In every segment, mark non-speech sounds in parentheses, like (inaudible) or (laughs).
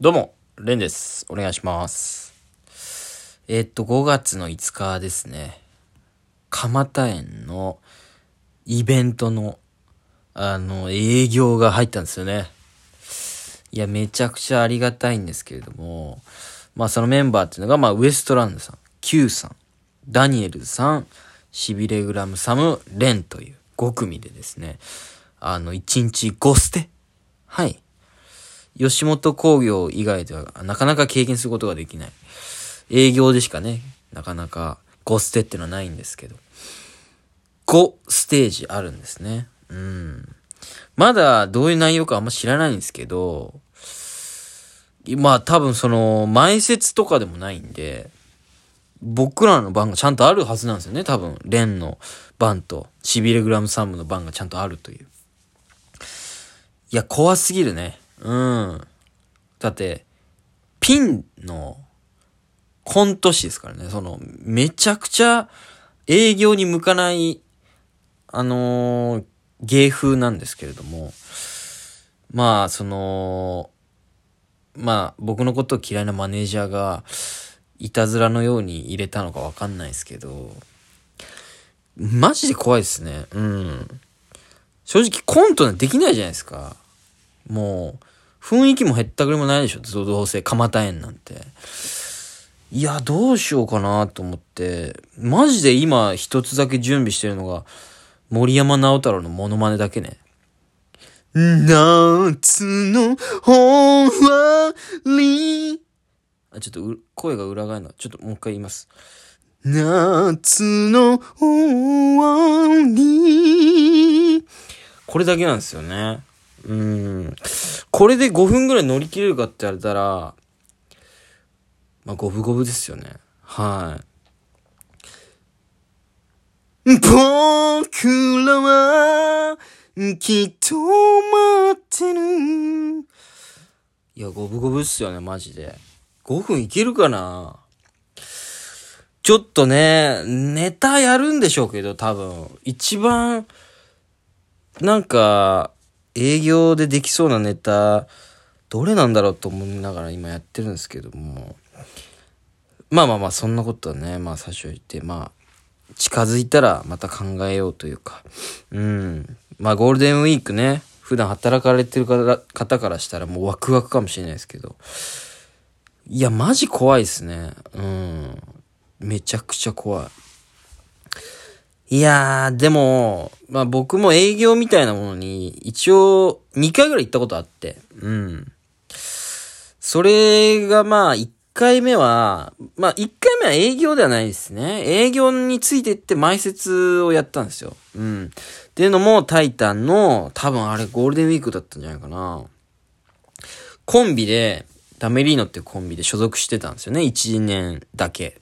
どうも、レンです。お願いします。えーっと、5月の5日ですね。蒲田園のイベントの、あの、営業が入ったんですよね。いや、めちゃくちゃありがたいんですけれども、まあそのメンバーっていうのが、まあウエストランドさん、Q さん、ダニエルさん、シビレグラムサム、レンという5組でですね、あの、1日5ステ？はい。吉本興業以外ではなかなか経験することができない。営業でしかね、なかなか5ステってのはないんですけど。5ステージあるんですね。うん。まだどういう内容かあんま知らないんですけど、まあ多分その前説とかでもないんで、僕らの番がちゃんとあるはずなんですよね。多分、レンの番とシビレグラムサムの番がちゃんとあるという。いや、怖すぎるね。うん。だって、ピンのコント師ですからね。その、めちゃくちゃ営業に向かない、あのー芸風なんですけれども、まあ、その、まあ、僕のことを嫌いなマネージャーが、いたずらのように入れたのかわかんないですけど、マジで怖いですね。うん。正直コントなんてできないじゃないですか。もう、雰囲気も減ったくれもないでしょ。どうせ、蒲田園なんて。いや、どうしようかなと思って、マジで今一つだけ準備してるのが、森山直太朗のモノマネだけね。夏の終わり。あ、ちょっとう声が裏返るの。ちょっともう一回言います。夏の終わり。これだけなんですよね。うん。これで5分ぐらい乗り切れるかって言われたら、まあ、五分五分ですよね。はい。僕らは、きっと待ってる。いや、五分五分っすよね、マジで。5分いけるかなちょっとね、ネタやるんでしょうけど、多分。一番、なんか、営業でできそうなネタ、どれなんだろうと思いながら今やってるんですけども。まあまあまあ、そんなことはね、まあ最初言って、まあ、近づいたらまた考えようというか。うん。まあゴールデンウィークね、普段働かれてる方からしたらもうワクワクかもしれないですけど。いや、マジ怖いですね。うん。めちゃくちゃ怖い。いやー、でも、まあ僕も営業みたいなものに一応2回ぐらい行ったことあって。うん。それがまあ1回目は、まあ1回目は営業ではないですね。営業についてって前説をやったんですよ。うん。っていうのもタイタンの多分あれゴールデンウィークだったんじゃないかな。コンビで、ダメリーノっていうコンビで所属してたんですよね。1年だけ。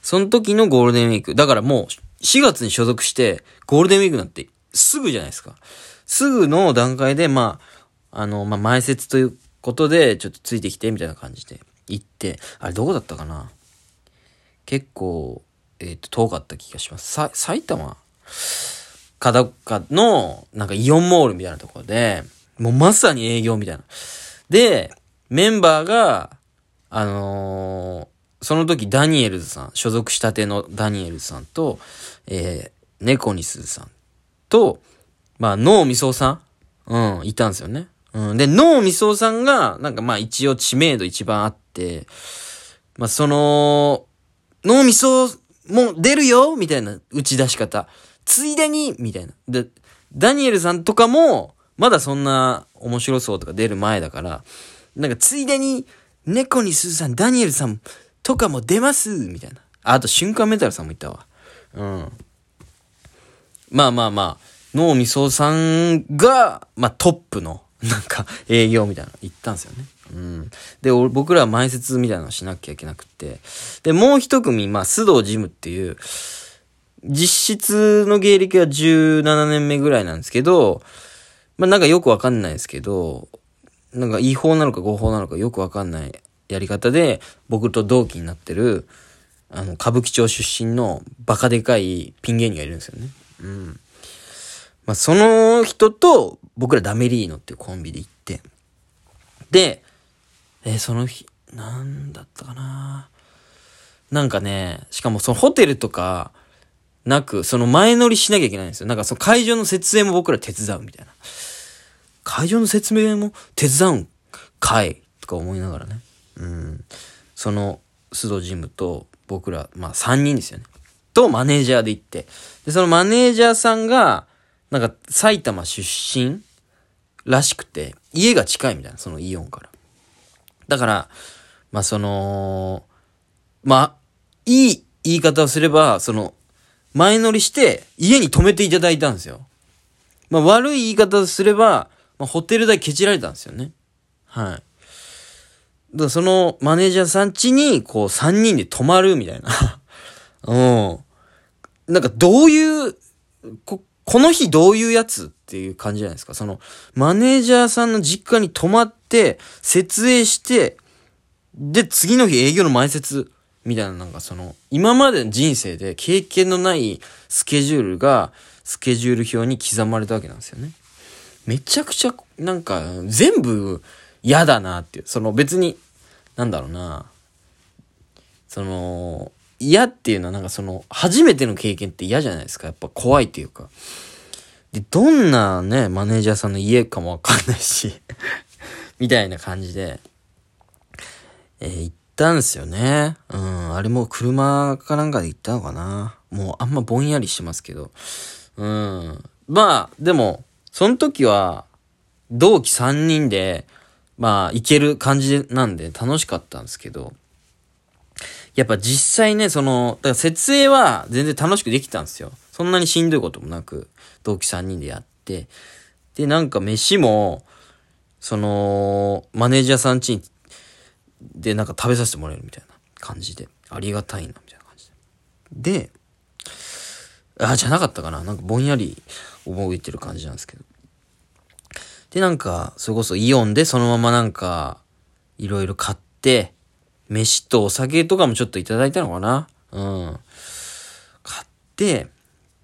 その時のゴールデンウィーク。だからもう4月に所属して、ゴールデンウィークなんてすぐじゃないですか。すぐの段階で、まあ、あの、まあ、前説ということで、ちょっとついてきて、みたいな感じで行って、あれどこだったかな？結構、えっ、と、遠かった気がします。さ、埼玉？かどっかの、なんかイオンモールみたいなところで、もうまさに営業みたいな。で、メンバーが、あのーその時ダニエルズさん、所属したてのダニエルズさんと、えー、ネコニスさんと、まあ、ノーミソさん？うん、いたんですよね。うん。で、ノーミソさんが、なんかまあ一応知名度一番あって、まあその、ノーミソも出るよ？みたいな打ち出し方。ついでに？みたいな。で、ダニエルさんとかも、まだそんな面白そうとか出る前だから、なんかついでに、猫にすずさん、ダニエルさんとかも出ますみたいな。あと、瞬間メタルさんもいたわ。うん。まあまあまあ、脳みそさんが、まあトップの、なんか、営業みたいなの行ったんですよね。うん。で、僕らは前説みたいなのしなきゃいけなくて。で、もう一組、まあ、須藤ジムっていう、実質の芸歴は17年目ぐらいなんですけど、まあなんかよくわかんないですけど、なんか違法なのか合法なのかよくわかんないやり方で、僕と同期になってる、あの、歌舞伎町出身のバカでかいピン芸人がいるんですよね。うん。まあその人と僕らダメリーノっていうコンビで行って、で、えーその日、なんだったかな。なんかね、しかもそのホテルとか、なく、その前乗りしなきゃいけないんですよ。なんかその会場の設営も僕ら手伝うみたいな。会場の説明も手伝うんかいとか思いながらね。うん。その、須藤ジムと僕ら、まあ3人ですよね。とマネージャーで行って。で、そのマネージャーさんが、なんか埼玉出身らしくて、家が近いみたいな、そのイオンから。だから、まあその、まあ、いい言い方をすれば、その、前乗りして家に泊めていただいたんですよ。まあ悪い言い方をすれば、まあ、ホテル代ケチられたんですよね。はい。だそのマネージャーさん家にこう3人で泊まるみたいな。(laughs) うん。なんかどういう、こ、この日どういうやつっていう感じじゃないですか。その、マネージャーさんの実家に泊まって、設営して、で、次の日営業の前説みたいな、なんかその、今までの人生で経験のないスケジュールが、スケジュール表に刻まれたわけなんですよね。めちゃくちゃ、なんか、全部嫌だなっていう。その別に、なんだろうな。その、嫌っていうのはなんかその、初めての経験って嫌じゃないですか。やっぱ怖いっていうか。で、どんなね、マネージャーさんの家かもわかんないし、(laughs) みたいな感じで、えー行ったんですよね。うん、あれも車かなんかで行ったのかな。もうあんまぼんやりしてますけど。うん。まあ、でも、その時は、同期3人で、まあ、行ける感じなんで楽しかったんですけど、やっぱ実際ね、その、だから設営は全然楽しくできたんですよ。そんなにしんどいこともなく、同期3人でやって。で、なんか飯も、その、マネージャーさん家に、で、なんか食べさせてもらえるみたいな感じで、ありがたいな、みたいな感じで。で、あ、じゃなかったかな。なんかぼんやり覚えてる感じなんですけど。で、なんか、それこそイオンでそのままなんか、いろいろ買って、飯とお酒とかもちょっといただいたのかなうん。買って、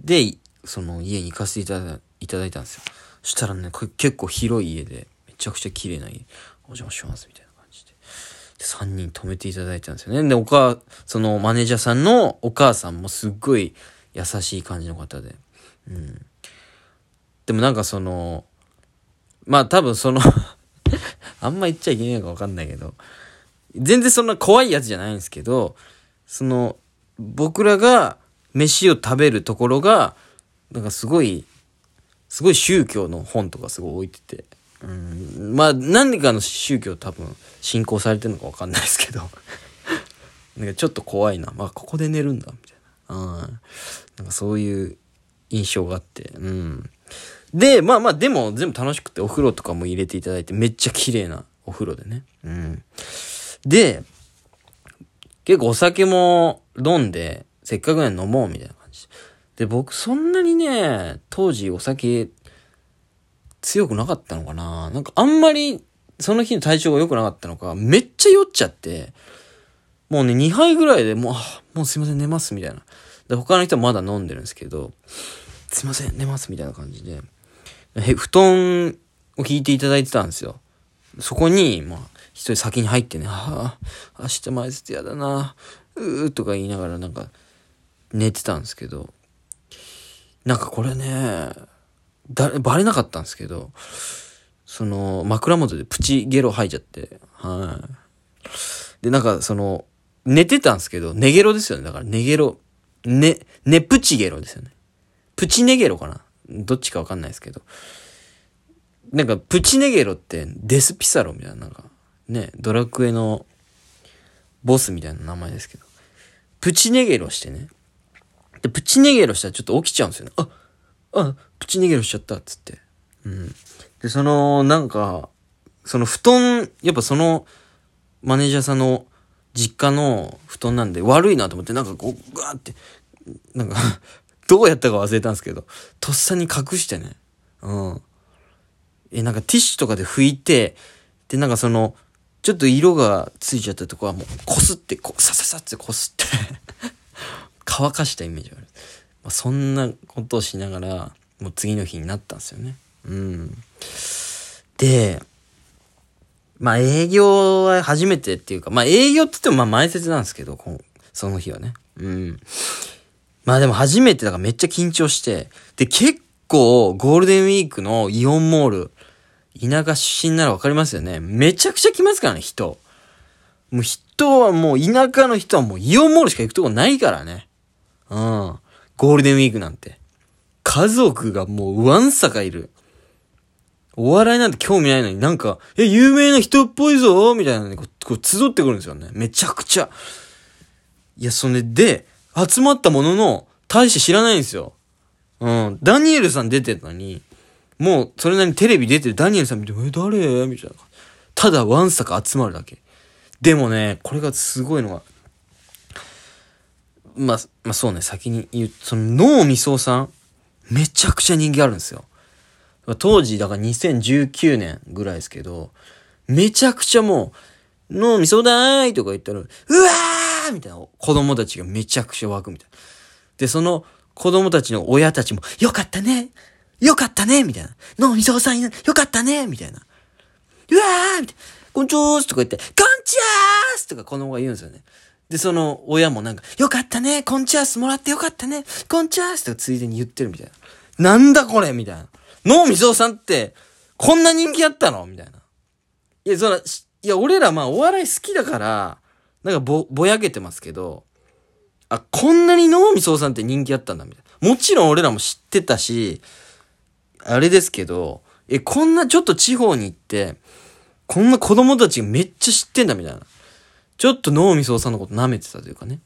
で、その家に行かせていただいただいたんですよ。そしたらね、これ結構広い家で、めちゃくちゃ綺麗な家、お邪魔します、みたいな感じで。で、3人泊めていただいたんですよね。で、お母、そのマネージャーさんのお母さんもすっごい優しい感じの方で。うん。でもなんかその、まあ多分その (laughs) あんま言っちゃいけないのかわかんないけど、全然そんな怖いやつじゃないんですけど、その、僕らが飯を食べるところが、なんかすごい、すごい宗教の本とかすごい置いてて、うん、まあ何かの宗教多分信仰されてるのかわかんないですけど、(laughs) なんかちょっと怖いな。まあここで寝るんだ、みたいな。うん。なんかそういう印象があって、うん。で、まあまあ、でも全部楽しくてお風呂とかも入れていただいてめっちゃ綺麗なお風呂でね。うん。で、結構お酒も飲んで、せっかくなん飲もうみたいな感じで。僕そんなにね、当時お酒強くなかったのかななんかあんまりその日の体調が良くなかったのか、めっちゃ酔っちゃって、もうね、2杯ぐらいでもう、もうすいません、寝ますみたいな。で、他の人はまだ飲んでるんですけど、すいません、寝ますみたいな感じで。へ布団を引いていただいてたんですよ。そこに、まあ、一人先に入ってね、ああ、明日前説やだな、うーとか言いながらなんか、寝てたんですけど、なんかこれね、だ、バレなかったんですけど、その、枕元でプチゲロ吐いちゃって、はい。で、なんかその、寝てたんですけど、寝ゲロですよね。だから寝ゲロ、ね、ねプチゲロですよね。プチネゲロかなどっちかわかんないですけど。なんか、プチネゲロってデスピサロみたいな、なんか、ね、ドラクエのボスみたいな名前ですけど。プチネゲロしてね。で、プチネゲロしたらちょっと起きちゃうんですよね。あ、あ、プチネゲロしちゃったっつって。うん。で、その、なんか、その布団、やっぱその、マネージャーさんの実家の布団なんで悪いなと思って、なんかこう、ガーって、なんか、どうやったか忘れたんですけど、とっさに隠してね。うん。え、なんかティッシュとかで拭いて、で、なんかその、ちょっと色がついちゃったとこはもう、こすって、こう、さささってこすって (laughs) 乾かしたイメージがある。まあ、そんなことをしながら、もう次の日になったんですよね。うん。で、まあ営業は初めてっていうか、まあ営業って言ってもまあ前説なんですけど、その日はね。うん。まあでも初めてだからめっちゃ緊張して、で結構ゴールデンウィークのイオンモール、田舎出身ならわかりますよね。めちゃくちゃ来ますからね、人。もう人はもう田舎の人はもうイオンモールしか行くとこないからね。うん。ゴールデンウィークなんて。家族がもうわんさかいる。お笑いなんて興味ないのになんか、え、有名な人っぽいぞみたいなね、こう、こう集ってくるんですよね。めちゃくちゃ。いや、それで、集まったものの、大して知らないんですよ。うん。ダニエルさん出てたのに、もう、それなりにテレビ出てるダニエルさん見て、え、誰？みたいな。ただ、わんさか集まるだけ。でもね、これがすごいのが、まあ、まあそうね、先に言う、その、脳みそさん、めちゃくちゃ人気あるんですよ。当時、だから2019年ぐらいですけど、めちゃくちゃもう、脳みそだーいとか言ったら、うわーみたいな子供たちがめちゃくちゃ湧くみたいな。で、その子供たちの親たちも、よかったねよかったねみたいな。脳みそさんよかったねみたいな。うわーみたいな。こんちょーすとか言って、こんちゃーすとか子供が言うんですよね。で、その親もなんか、よかったねこんちゃーすもらってよかったねこんちゃーすとかついでに言ってるみたいな。なんだこれみたいな。脳みそさんって、こんな人気あったのみたいな。いや、そら、いや、俺らまあお笑い好きだから、なんかぼ、ぼやけてますけど、あ、こんなに脳みそさんって人気あったんだ、みたいな。もちろん俺らも知ってたし、あれですけど、え、こんなちょっと地方に行って、こんな子供たちがめっちゃ知ってんだ、みたいな。ちょっと脳みそさんのこと舐めてたというかね。